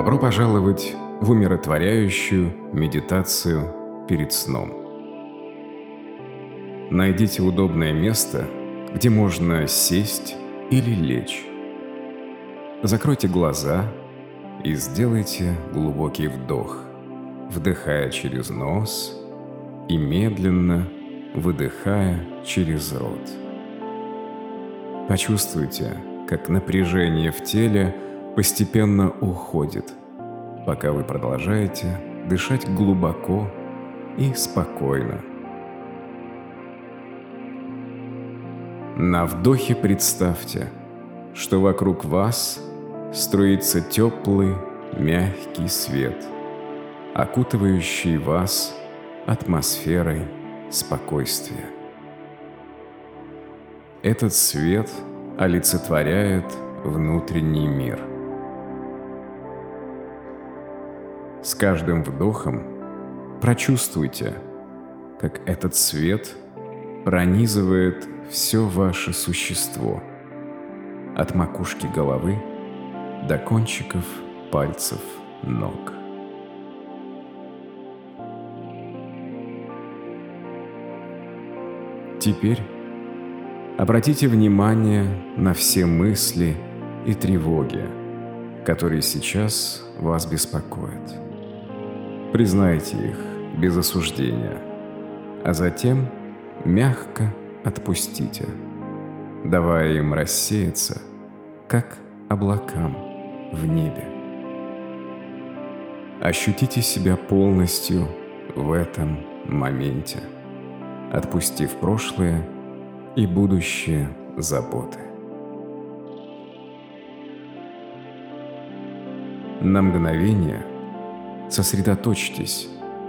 Добро пожаловать в умиротворяющую медитацию перед сном. Найдите удобное место, где можно сесть или лечь. Закройте глаза и сделайте глубокий вдох, вдыхая через нос и медленно выдыхая через рот. Почувствуйте, как напряжение в теле – постепенно уходит, пока вы продолжаете дышать глубоко и спокойно. На вдохе представьте, что вокруг вас струится теплый, мягкий свет, окутывающий вас атмосферой спокойствия. Этот свет олицетворяет внутренний мир. С каждым вдохом прочувствуйте, как этот свет пронизывает все ваше существо, от макушки головы до кончиков пальцев ног. Теперь обратите внимание на все мысли и тревоги, которые сейчас вас беспокоят. Признайте их без осуждения, а затем мягко отпустите, давая им рассеяться, как облакам в небе. Ощутите себя полностью в этом моменте, отпустив прошлое и будущее заботы. На мгновение – Сосредоточьтесь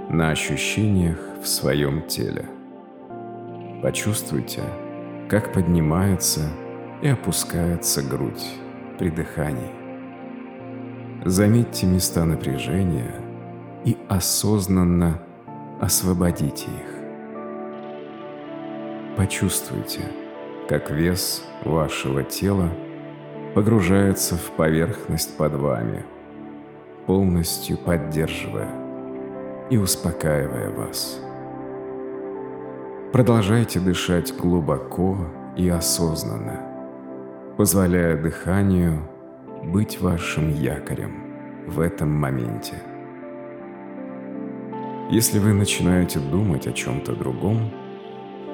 на ощущениях в своем теле. Почувствуйте, как поднимается и опускается грудь при дыхании. Заметьте места напряжения и осознанно освободите их. Почувствуйте, как вес вашего тела погружается в поверхность под вами – полностью поддерживая и успокаивая вас. Продолжайте дышать глубоко и осознанно, позволяя дыханию быть вашим якорем в этом моменте. Если вы начинаете думать о чем-то другом,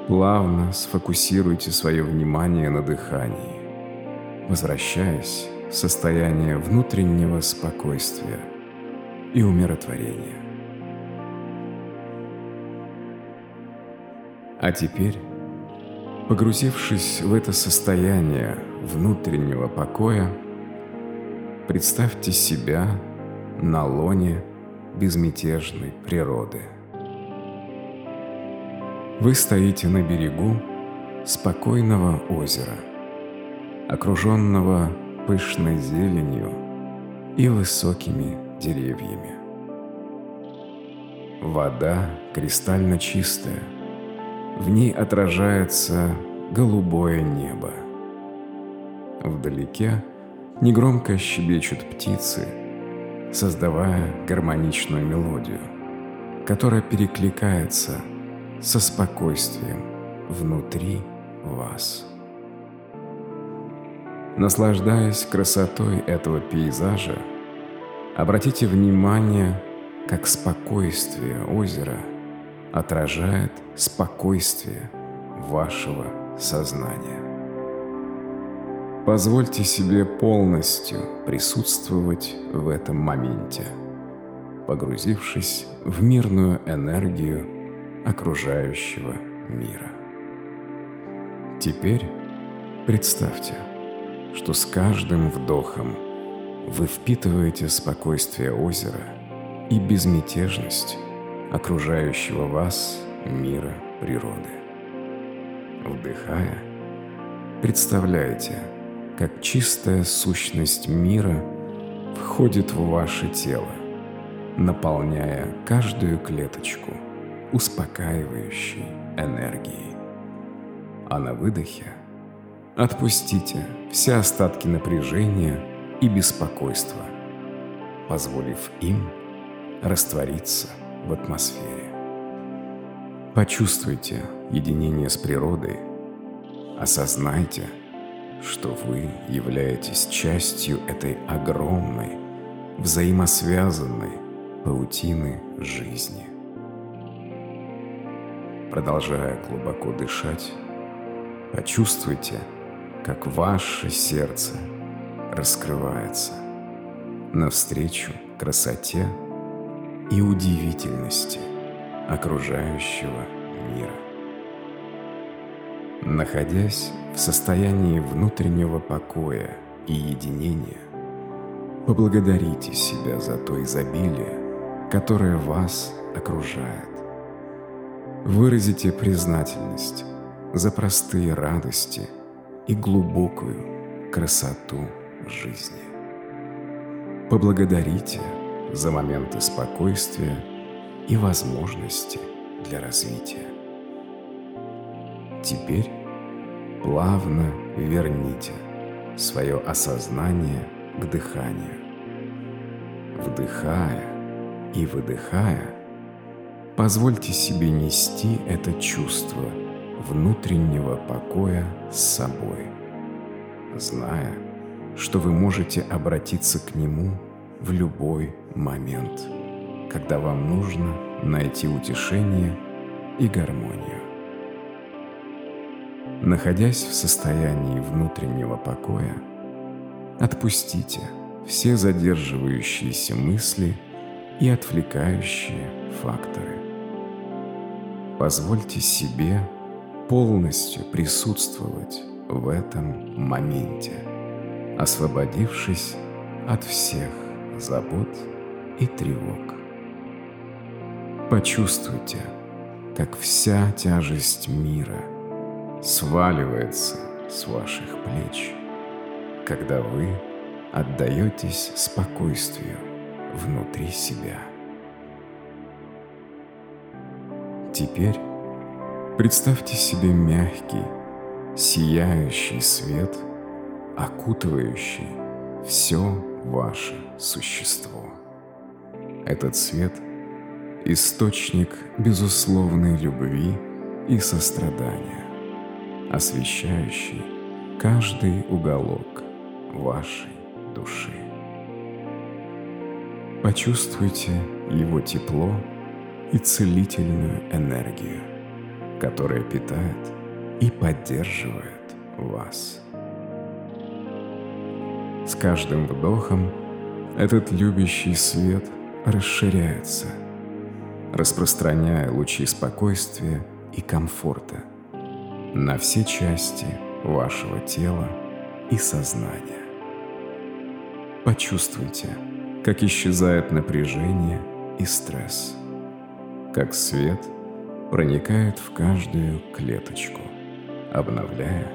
плавно сфокусируйте свое внимание на дыхании, возвращаясь состояние внутреннего спокойствия и умиротворения. А теперь, погрузившись в это состояние внутреннего покоя, представьте себя на лоне безмятежной природы. Вы стоите на берегу спокойного озера, окруженного пышной зеленью и высокими деревьями. Вода кристально чистая, в ней отражается голубое небо. Вдалеке негромко щебечут птицы, создавая гармоничную мелодию, которая перекликается со спокойствием внутри вас. Наслаждаясь красотой этого пейзажа, обратите внимание, как спокойствие озера отражает спокойствие вашего сознания. Позвольте себе полностью присутствовать в этом моменте, погрузившись в мирную энергию окружающего мира. Теперь представьте – что с каждым вдохом вы впитываете спокойствие озера и безмятежность окружающего вас мира природы. Вдыхая, представляете, как чистая сущность мира входит в ваше тело, наполняя каждую клеточку успокаивающей энергией. А на выдохе – Отпустите все остатки напряжения и беспокойства. позволив им раствориться в атмосфере. Почувствуйте единение с природой, осознайте, что вы являетесь частью этой огромной, взаимосвязанной паутины жизни. Продолжая глубоко дышать, почувствуйте, как ваше сердце раскрывается навстречу красоте и удивительности окружающего мира. Находясь в состоянии внутреннего покоя и единения, поблагодарите себя за то изобилие, которое вас окружает. Выразите признательность за простые радости и глубокую красоту жизни. Поблагодарите за моменты спокойствия и возможности для развития. Теперь плавно верните свое осознание к дыханию. Вдыхая и выдыхая, позвольте себе нести это чувство внутреннего покоя с собой, зная, что вы можете обратиться к нему в любой момент, когда вам нужно найти утешение и гармонию. Находясь в состоянии внутреннего покоя, отпустите все задерживающиеся мысли и отвлекающие факторы. Позвольте себе полностью присутствовать в этом моменте, освободившись от всех забот и тревог. Почувствуйте, как вся тяжесть мира сваливается с ваших плеч, когда вы отдаетесь спокойствию внутри себя. Теперь представьте себе мягкий, сияющий свет, окутывающий все ваше существо. Этот свет – источник безусловной любви и сострадания, освещающий каждый уголок вашей души. Почувствуйте его тепло и целительную энергию, которая питает и поддерживает вас. С каждым вдохом этот любящий свет расширяется, распространяя лучи спокойствия и комфорта на все части вашего тела и сознания. Почувствуйте, как исчезает напряжение и стресс – как свет проникает в каждую клеточку, обновляя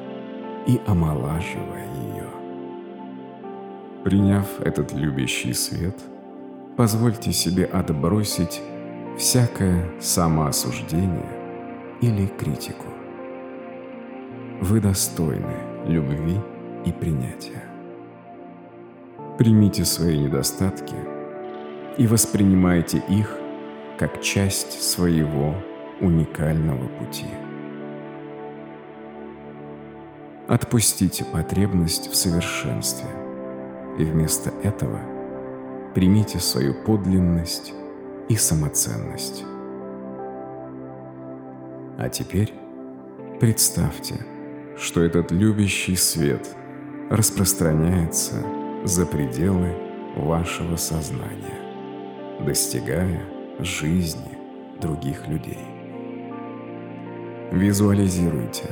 и омолаживая ее. Приняв этот любящий свет, позвольте себе отбросить всякое самоосуждение или критику. Вы достойны любви и принятия. Примите свои недостатки и воспринимайте их как часть своего уникального пути. Отпустите потребность в совершенстве и вместо этого примите свою подлинность и самоценность. А теперь представьте, что этот любящий свет распространяется за пределы вашего сознания, достигая жизни других людей. Визуализируйте,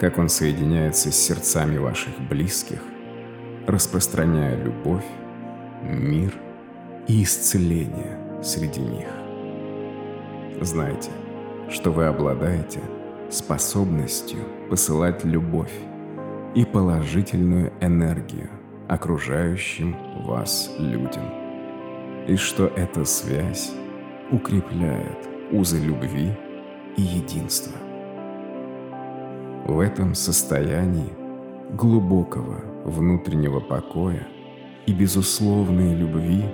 как он соединяется с сердцами ваших близких, распространяя любовь, мир и исцеление среди них. Знайте, что вы обладаете способностью посылать любовь и положительную энергию окружающим вас людям, и что эта связь укрепляет узы любви и единства. В этом состоянии глубокого внутреннего покоя и безусловной любви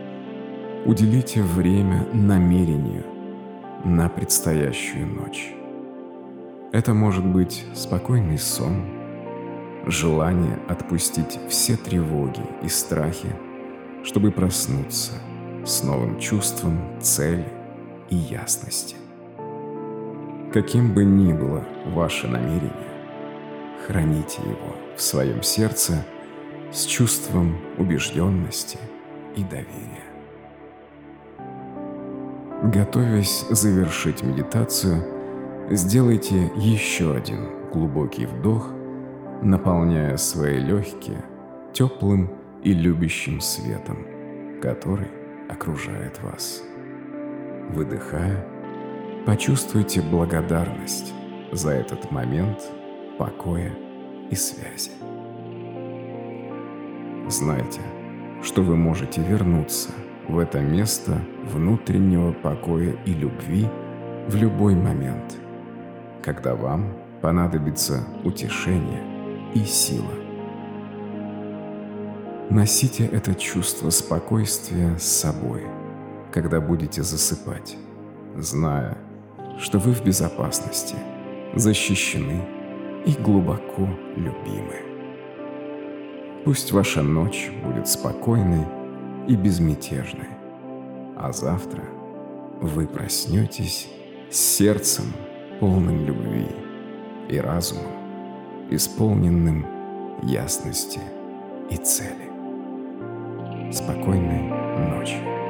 уделите время намерению на предстоящую ночь. Это может быть спокойный сон, желание отпустить все тревоги и страхи, чтобы проснуться с новым чувством цели и ясности. Каким бы ни было ваше намерение, храните его в своем сердце с чувством убежденности и доверия. Готовясь завершить медитацию, сделайте еще один глубокий вдох, наполняя свои легкие теплым и любящим светом, который окружает вас. Выдыхая, почувствуйте благодарность за этот момент покоя и связи. Знайте, что вы можете вернуться в это место внутреннего покоя и любви в любой момент, когда вам понадобится утешение и сила. Носите это чувство спокойствия с собой, когда будете засыпать, зная, что вы в безопасности, защищены и глубоко любимы. Пусть ваша ночь будет спокойной и безмятежной, а завтра вы проснетесь с сердцем, полным любви и разумом, исполненным ясности и цели. Спокойной ночи.